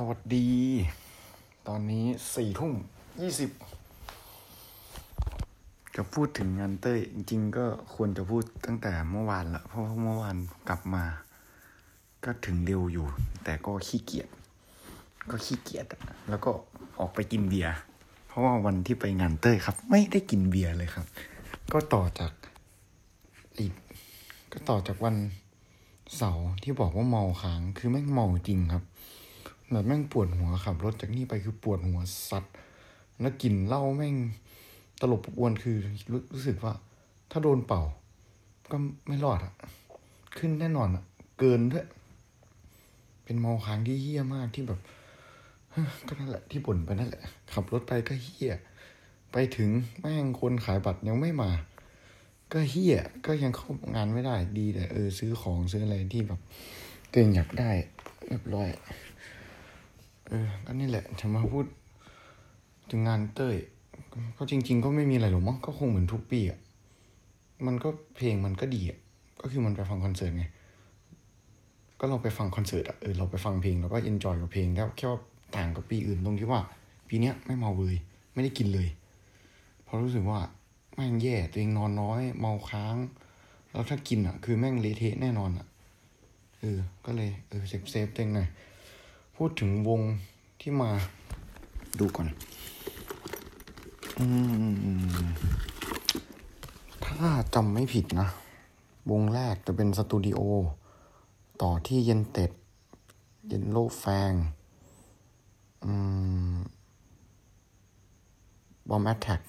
สวัสดี ตอนนี้สี่ทุ่มยี่สิบจะพูดถึงงานเต้จริงๆ ก็ควรจะพูดตั้งแต่เมื่อวานละเพราะว่าเมื่อวานกลับมา ก็ถึงเร็วอยู่ แต่ก็ขี้เกียจก็ขี้เกียจแล้วก็ออกไปกินเบียร์เพราะว่าวันที่ไปงานเต้ครับ ไม่ได้กินเบียร์เลยครับ ก็ต่อจากอีกก็ต่อจากวันเสาร์ที่บอกว่าเมาค้างคือแม่งเมาจริงครับ แบบแม่งปวดหัวขับรถจากนี่ไปคือปวดหัวสัตว์แล้วกลิ่นเหล้าแม่งตลบอบอวนคือรู้รู้สึกว่า ถ้าโดนเป่า ก็ไม่รอดอะขึ้นแน่นอนอะเกินด้วยเป็นเมาค้างที่เฮี้ยมากที่แบบก็นั่นแหละที่บ่นไปนั่นแหละ ขับรถไปก็เฮี้ยไปถึงแม่งคนขายบัตรยังไม่มา ก็เฮี้ยก็ยังเข้างานไม่ได้ดีแต่เออซื้อของซื้ออะไรที่แบบตัวเองอยากได้เรียบร้อย เออก็นี่แหละจะมาพูดถึงงานเต้ย ก็จริง ๆ ก็ไม่มีอะไรหรอกมั้งก็คงเหมือนทุกปีอะมันก็เพลงมันก็ดีอะก็คือมันไปฟังคอนเสิร์ตไง ก็เราไปฟังคอนเสิร์ตอะเออเราไปฟังเพลงเราก็เอนจอยกับเพลงแล้วแค่ว่าต่างกับปีอื่นตรงที่ว่า ปีเนี้ยไม่เมาเลยไม่ได้กินเลยเพราะรู้สึกว่าแม่งแย่ตัวเองนอนน้อย เมาค้าง แล้วถ้ากินอะ คือแม่งเละเทะแน่นอนอะเออก็เลยเออ save save ตัวเองหน่อย พูดถึงวงที่มา ดูก่อน อืม ถ้าจำไม่ผิดนะ วงแรกจะเป็น Stoondio ต่อที่ Yented เย็นโลแฟง อืม บอมแอตแทก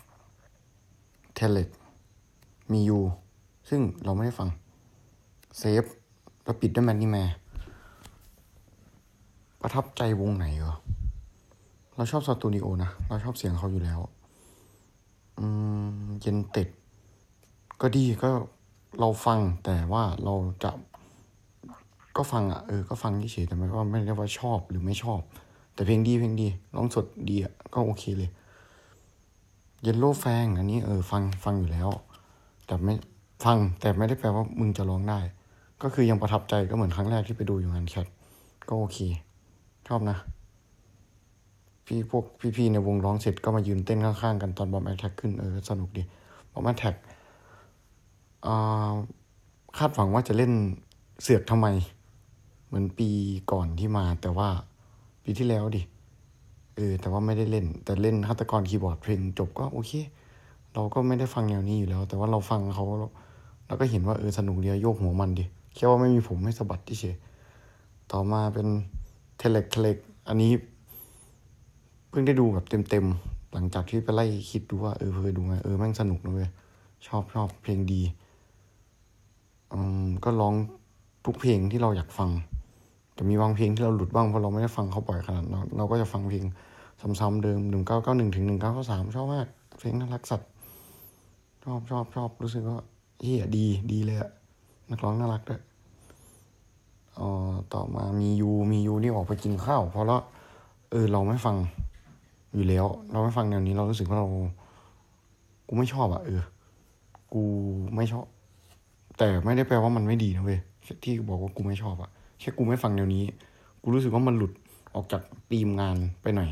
เทเลตมียูซึ่งเราไม่ได้ฟัง เซฟแล้วปิดด้วยแมนนี่แมร์ ประทับใจวงไหนเหรอ เราชอบสตูดิโอนะ เราชอบเสียงเขาอยู่แล้ว อืม เย็นเต็ด ก็ดีก็เราฟังแต่ว่าเราจะก็ฟังอะเออก็ฟังเฉยแต่ไม่ว่าไม่ได้ว่าชอบหรือไม่ชอบ แต่เพลงดีเพลงดีร้องสดดีอะก็โอเคเลยเยนโลแฟงอันนี้เออฟังฟังอยู่แล้ว แต่ไม่ฟังแต่ไม่ได้แปลว่ามึงจะร้องได้ ก็คือยังประทับใจก็เหมือนครั้งแรกที่ไปดูอยู่งานแคทก็โอเค ชอบนะ พี่พวกพี่ๆในวงร้องเสร็จก็มายืนเต้นข้างๆกันตอนบอมแอทแทกขึ้นเออสนุกดีบอมแอทแทกคาดหวังว่าจะเล่นเสือกทำไม เหมือนปีก่อนที่มา แต่ว่าปีที่แล้วดิเออแต่ว่าไม่ได้เล่น แต่เล่นฆาตกรคีย์บอร์ดเพลงจบก็โอเค เราก็ไม่ได้ฟังแนวนี้อยู่แล้ว แต่ว่าเราฟังเขาเราก็เห็นว่าเออสนุกดีโยกหัวมันดีแค่ว่าไม่มีผมไม่สะบัดที่เฉยต่อมาเป็น เทเล็กเทเล็กอันนี้ เพิ่งได้ดูแบบเต็มๆ หลังจากที่ไปไล่คิดดูว่า เออเคยดูไง เออ แม่งสนุกนะเว้ย ชอบชอบเพลงดีอืมก็ร้องทุกเพลงที่เราอยากฟัง แต่มีบางเพลงที่เราหลุดบ้างเพราะเราไม่ได้ฟังเขาบ่อยขนาดนั้นเราก็จะฟังเพลงซ้ำๆเดิมหนึ่งเก้าเก้าหนึ่งถึงหนึ่งเก้าเก้าสามชอบมาก เพลงน่ารักสัตว์ชอบชอบชอบรู้สึกว่าเฮียดีดีเลยอะนักร้องน่ารักด้วย อ๋อต่อมามียูมียูนี่ออกไปกินข้าว เพราะแล้วเออเราไม่ฟังอยู่แล้ว เราไม่ฟังแนวนี้เรารู้สึกว่าเรา กูไม่ชอบอะเออ กูไม่ชอบ แต่ไม่ได้แปลว่ามันไม่ดีนะเว้ยที่บอกว่ากูไม่ชอบอะแค่กูไม่ฟังแนวนี้ กูรู้สึกว่ามันหลุดออกจากธีมงานไปหน่อย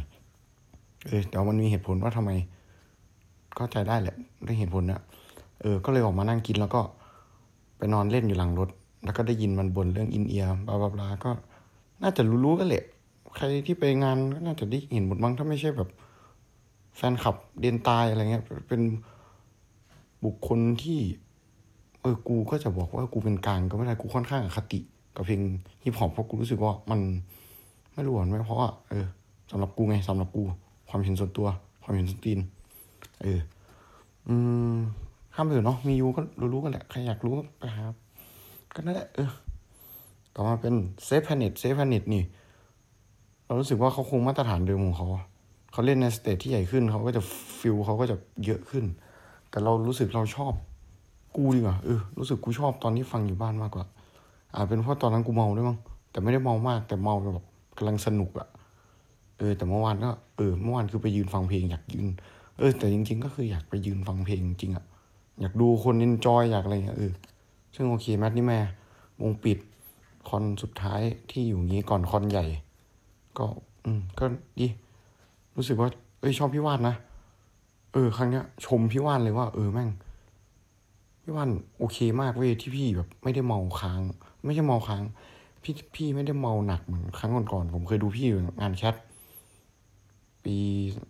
เออแต่มันมีเหตุผลว่าทำไมก็ใจได้แหละได้เหตุผลนะเออ ก็เลยออกมานั่งกินแล้วก็ไปนอนเล่นอยู่หลังรถ แล้วก็ได้ยินมันบ่นเรื่อง in-ear blah blah blah ก็น่าจะรู้ๆกันแหละ ใครที่ไปงานก็น่าจะได้เห็นหมดมั้งถ้าไม่ใช่แบบ แฟนคลับเดนตายอะไรเงี้ย เป็นบุคคลที่ เออกูก็จะบอกว่ากูเป็นกลางก็ไม่ได้กูค่อนข้างอคติ กับเพลงฮิปฮอปเพราะกูรู้สึกว่ามันไม่รู้ว่าไม่เพราะอะเออสำหรับกูไงสำหรับกู ความเห็นส่วนตัว ความเห็นส่วนตีน เออ อืมข้ามไปเถอะเนาะ MEYOU ก็รู้ๆกันแหละใครอยากรู้ก็ไปหา ก็นั่นแหละเออต่อมาเป็น Safeplanet Safeplanet นี่ เรารู้สึกว่าเขาคงมาตรฐานเดิมของเขาเขาเล่นใน stage ที่ใหญ่ขึ้นเขาก็จะ feel เขาก็จะเยอะขึ้น แต่เรารู้สึกเราชอบกูดีกว่าเออรู้สึกกูชอบตอนที่ฟังอยู่บ้านมากกว่าอาจเป็นเพราะตอนนั้นกูเมาด้วยมั้งแต่ไม่ได้เมามาก แต่เมาแบบกำลังสนุกอะเออ แต่เมื่อวานก็เออเมื่อวานคือไปยืนฟังเพลงอยากยืน เออ แต่จริง ๆ ก็คืออยากไปยืนฟังเพลงจริงอะอยากดูคนเอนจอยอยากอะไรเงี้ยเออ ซึ่งโอเคแมทนี่แม่วงปิดคอนสุดท้ายที่อยู่งี้ก่อนคอนใหญ่ ก็ อืม ก็ดี รู้สึกว่า เอ้ยชอบพี่วานนะ เออ ครั้งเนี้ย ชมพี่วานเลยว่า เออแม่ง พี่วานโอเคมากเว้ยที่พี่แบบ ไม่ได้เมาค้าง ไม่ใช่เมาค้าง พี่พี่ไม่ได้เมาหนักเหมือนครั้งก่อนๆผมเคยดูพี่อยู่งาน Cat ปี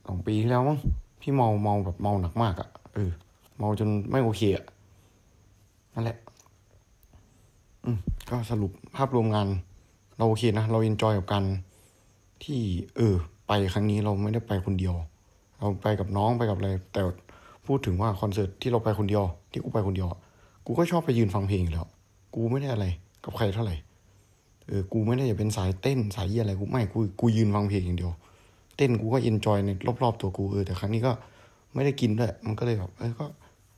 สองปีที่แล้วมั้งพี่เมาเมาแบบเมาหนักมากอะ่ะเออ เมาจนไม่โอเคอะ่ะนั่นแหละ ก็สรุปภาพรวมงานเราโอเคนะ เรา enjoy กับการที่เออ ไปครั้งนี้เราไม่ได้ไปคนเดียว เราไปกับน้องไปกับอะไร แต่พูดถึงว่าคอนเสิร์ตที่เราไปคนเดียว ที่กูไปคนเดียว กูก็ชอบไปยืนฟังเพลงอยู่แล้ว กูไม่ได้อะไรกับใครเท่าไหร่ เออ กูไม่ได้จะเป็นสายเต้นสายเยี่ยอะไรกูไม่ กู กูยืนฟังเพลงอย่างเดียว เต้นกูก็เอนจอยในรอบๆตัวกูเออ แต่ครั้งนี้ก็ไม่ได้กินด้วย มันก็เลยแบบเออ ก็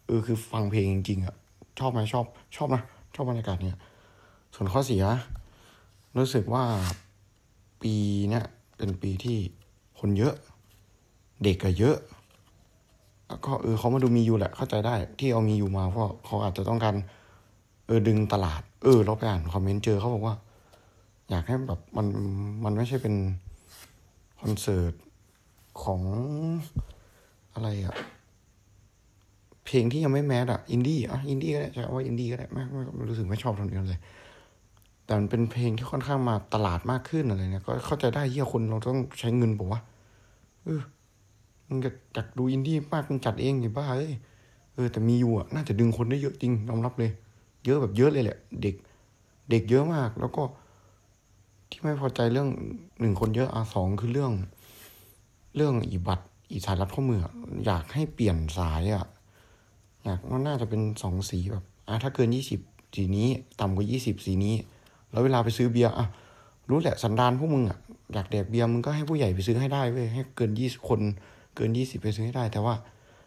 เออ คือฟังเพลงจริงๆอะชอบไหมชอบ ชอบนะ ชอบบรรยากาศเนี่ย ส่วนข้อเสีย รู้สึกว่าปีเนี้ยเป็นปีที่คนเยอะ เด็กก็เยอะก็เออเขามาดู MEYOU แหละเข้าใจได้ ที่เอา MEYOU มาเพราะเขาอาจจะต้องการเออดึงตลาด เออเราไปอ่านคอมเมนต์เจอเขาบอกว่า อยากให้แบบมันมันไม่ใช่เป็นคอนเสิร์ตของอะไรอะเพลงที่ยังไม่ mass อะอินดี้อะอินดี้ก็ได้ใช้ว่าอินดี้ก็ได้ไม่ไม่รู้สึกไม่ชอบทำนี้เลย แต่มันเป็นเพลงที่ค่อนข้างมาตลาดมากขึ้นอะไรเนี่ยก็เข้าใจได้เหี้ยคนเราต้องใช้เงินบอกว่าเออมึงจะจัดดูอินดี้มากมึงจัดเองอย่าบ้าเอ้ยเออแต่ MEYOU อะน่าจะดึงคนได้เยอะจริงยอมรับเลย เยอะแบบเยอะเลยแหละ เด็ก เด็กเยอะมาก แล้วก็ที่ไม่พอใจเรื่องหนึ่งคนเยอะอะสองคือเรื่อง เรื่องอีบัตรอีสายรัดข้อมืออยากให้เปลี่ยนสายอะอยากมันน่าจะเป็นสองสีแบบอะถ้าเกินยี่สิบสีนี้ ต่ำกว่ายี่สิบสีนี้ แล้วเวลาไปซื้อเบียร์อะรู้แหละสันดานพวกมึงอะอยากแดกเบียร์มึงก็ให้ผู้ใหญ่ไปซื้อให้ได้เว้ยให้เกินยี่สิบคน เกินยี่สิบไปซื้อให้ได้ แต่ว่า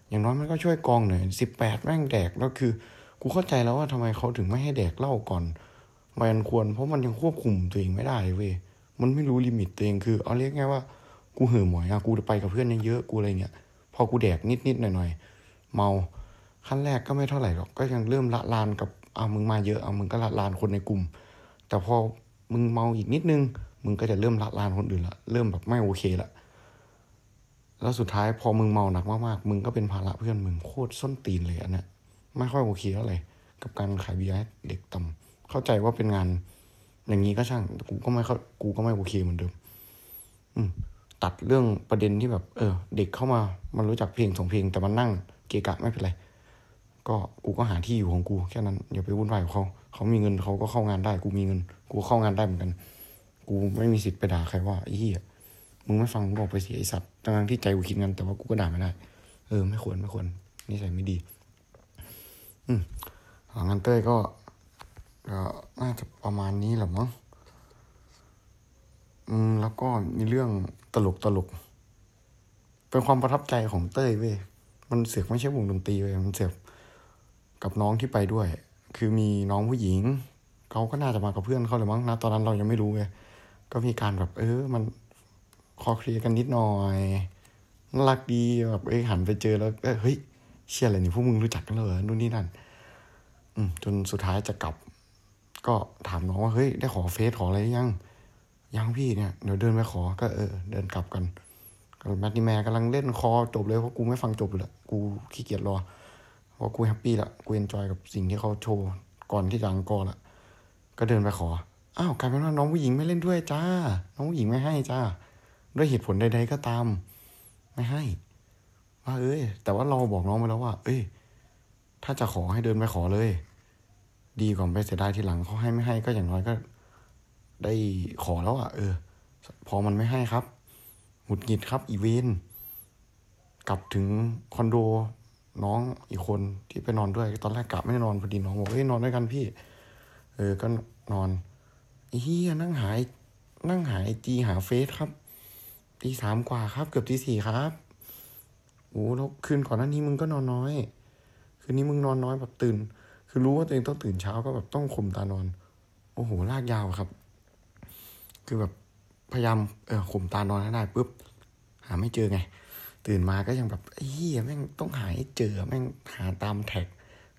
อย่างน้อยมันก็ช่วยกองหน่อยสิบแปดแม่งแดกแล้วคือกูเข้าใจแล้วว่าทำไมเขาถึงไม่ให้แดกเหล้าก่อนมันควร เพราะมันยังควบคุมตัวเองไม่ได้เว้ยมันไม่รู้ลิมิตตัวเองคือ เอาเรียกง่ายว่ากูเห่อหมอยอะกูจะไปกับเพื่อนเยอะๆกูอะไรเงี้ยพอกูแดกนิดนิดหน่อยหน่อยเมาขั้นแรกก็ไม่เท่าไหร่หรอกก็ยังเริ่มละลานกับเอามึงมาเยอะเอามึงก็ละลานคนในกลุ่ม แต่พอมึงเมาอีกนิดนึง มึงก็จะเริ่มละลานคนอื่นละ เริ่มแบบไม่โอเคละ แล้วสุดท้ายพอมึงเมาหนักมากๆ มึงก็เป็นภาระเพื่อนมึงโคตรส้นตีนเลยอันเนี้ยไม่ค่อยโอเคเท่าไหร่กับการขายเบียร์ให้เด็กต่ำเข้าใจว่าเป็นงาน อย่างนี้ก็ช่างแต่กูก็ไม่เข้ากูก็ไม่โอเคเหมือนเดิม อืมตัดเรื่องประเด็นที่แบบ เออ เด็กเข้ามา มันรู้จักเพลงสองเพลงแต่มันนั่งเกะกะไม่เป็นไร ก็กูก็หาที่อยู่ของกูแค่นั้นอย่าไปวุ่นวายกับเขาเขามีเงินเขาก็เข้างานได้ กูมีเงิน กูเข้างานได้เหมือนกัน กูไม่มีสิทธิ์ไปด่าใครว่าไอ้เหี้ยมึงไม่ฟังกูบอกไปเสียไอ้สัตว์ทั้งที่ใจกูคิดงั้นแต่ว่ากูก็ด่าไม่ได้เออไม่ควรไม่ควรนิสัยไม่ดี อืมหลังงานเต้ยก็ก็น่าจะประมาณนี้แหละมั้งอืมแล้วก็มีเรื่องตลกตลก เป็นความประทับใจของเต้ยเว้ยมันเสือกไม่ใช่วงดนตรีเว้ยมันเสือก กับน้องที่ไปด้วย คือมีน้องผู้หญิงเขาก็น่าจะมากับเพื่อนเขาเลยมั้งนะตอนนั้นเรายังไม่รู้ไงก็มีการแบบ เออ มันคอเคลียร์กันนิดหน่อยน่ารักดีแบบเอ้ยหันไปเจอแล้วเฮ้ยเชื่ออะไรนี่พวกมึงรู้จักกันเลยนู่นนี่นั่น อืมจนสุดท้ายจะกลับ ก็ถามน้องว่าเฮ้ยได้ขอเฟซขออะไรยังยังพี่เนี่ยเดี๋ยวเดินไปขอก็เออ เดินกลับกันก็ Matnimare กำลังเล่น encore จบเลยเพราะกูไม่ฟังจบเลยกูขี้เกียจรอ เพราะกู happy ละกู enjoy กับสิ่งที่เขาโชว์ก่อนที่จะ encore ละก็เดินไปขออ้าวกลายเป็นว่าน้องผู้หญิงไม่เล่นด้วยจ้า น้องผู้หญิงไม่ให้จ้า ด้วยเหตุผลใด ๆ ก็ตาม ไม่ให้ว่าเอ้ย แต่ว่าเราบอกน้องไปแล้วว่า เอ้ย ถ้าจะขอให้เดินไปขอเลย ดีกว่าไปเสียดายทีหลังเขาให้ไม่ให้ก็อย่างน้อยก็ ได้ขอแล้วอะ เออ พอมันไม่ให้ครับ หงุดหงิดครับ อีเวนกลับถึงคอนโด น้องอีกคนที่ไปนอนด้วย ตอนแรกกลับไม่ได้นอนพอดีน้องบอกเฮ้ยนอนด้วยกันพี่ เออก็นอนเฮียนั่งหาย นั่งหายจีหาเฟซครับตีสามกว่าครับ เกือบตีสี่ครับโอ้แล้วคืนก่อนหน้านี้มึงก็นอนน้อย คืนนี้มึงนอนน้อยแบบตื่น คือรู้ว่าตัวเองต้องตื่นเช้าก็แบบต้องข่มตานอน โอ้โหลากยาวครับ คือแบบพยายามเออข่มตานอนให้ได้ปุ๊บหาไม่เจอไง ตื่นมาก็ยังแบบเหี้ยแม่งต้องหาให้เจอแม่งหาตาม tag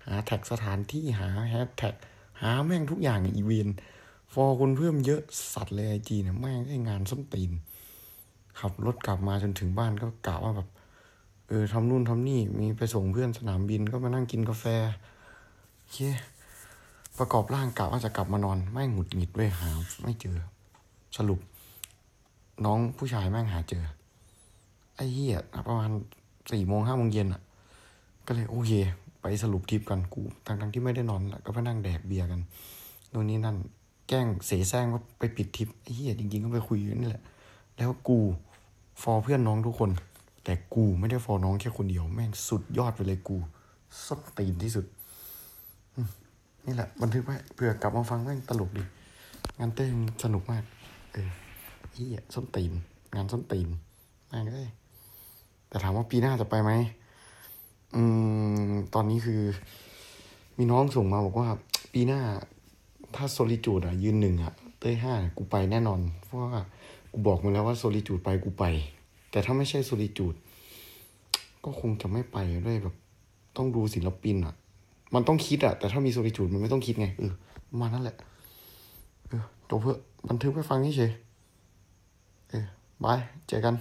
หา tag สถานที่หาแฮชแท็กหาแม่งทุกอย่าง even follow คนเพิ่มเยอะสัตว์เลยไอจีเนี่ยแม่งไอ้งานส้นตีนขับรถกลับมาจนถึงบ้านก็กะว่าแบบ เออทำนู่นทำนี่มีไปส่งเพื่อนสนามบินก็มานั่งกินกาแฟโอเคประกอบร่างกะว่าจะกลับมานอนไม่งหงุดหงิดเว้ยหา ไม่เจอ สรุป น้องผู้ชายแม่งหาเจอ ไอ้เหี้ยประมาณสี่โมงห้าโมงเย็นอะ ก็เลยโอเค ไปสรุปทริปกันกูทั้งทั้งที่ไม่ได้นอนแล้วก็ไปนั่งแดกเบียร์กันโน่นนี่นั่น แกล้งเสแสร้งว่าไปปิดทริปไอ้เหี้ยจริงๆก็ไปคุยกันนี่แหละ แล้วกูฟอเพื่อนน้องทุกคน แต่กูไม่ได้ฟอน้องแค่คนเดียวแม่งสุดยอดไปเลยกูส้นตีนที่สุดนี่แหละ บันทึกไว้เผื่อกลับมาฟังแม่งตลกดีงานเต้นสนุกมาก เออเฮียส้นตีน งานส้นตีนแม่งเอ้ย แต่ถามว่าปีหน้าจะไปไหมอืมตอนนี้คือ มีน้องส่งมาบอกว่า ปีหน้าถ้า Solitude อะยืนหนึ่งอะเต้ยห้ากูไปแน่นอน เพราะว่ากูบอกมาแล้วว่า Solitude ไปกูไป แต่ถ้าไม่ใช่ Solitude ก็คงจะไม่ไปด้วยแบบ ต้องดูศิลปินอะมันต้องคิดอะแต่ถ้ามี Solitude มันไม่ต้องคิดไงเออมานั้นแหละ เออจบเพื่อบันทึกไปฟังนี่เฉยเออบายเจอกัน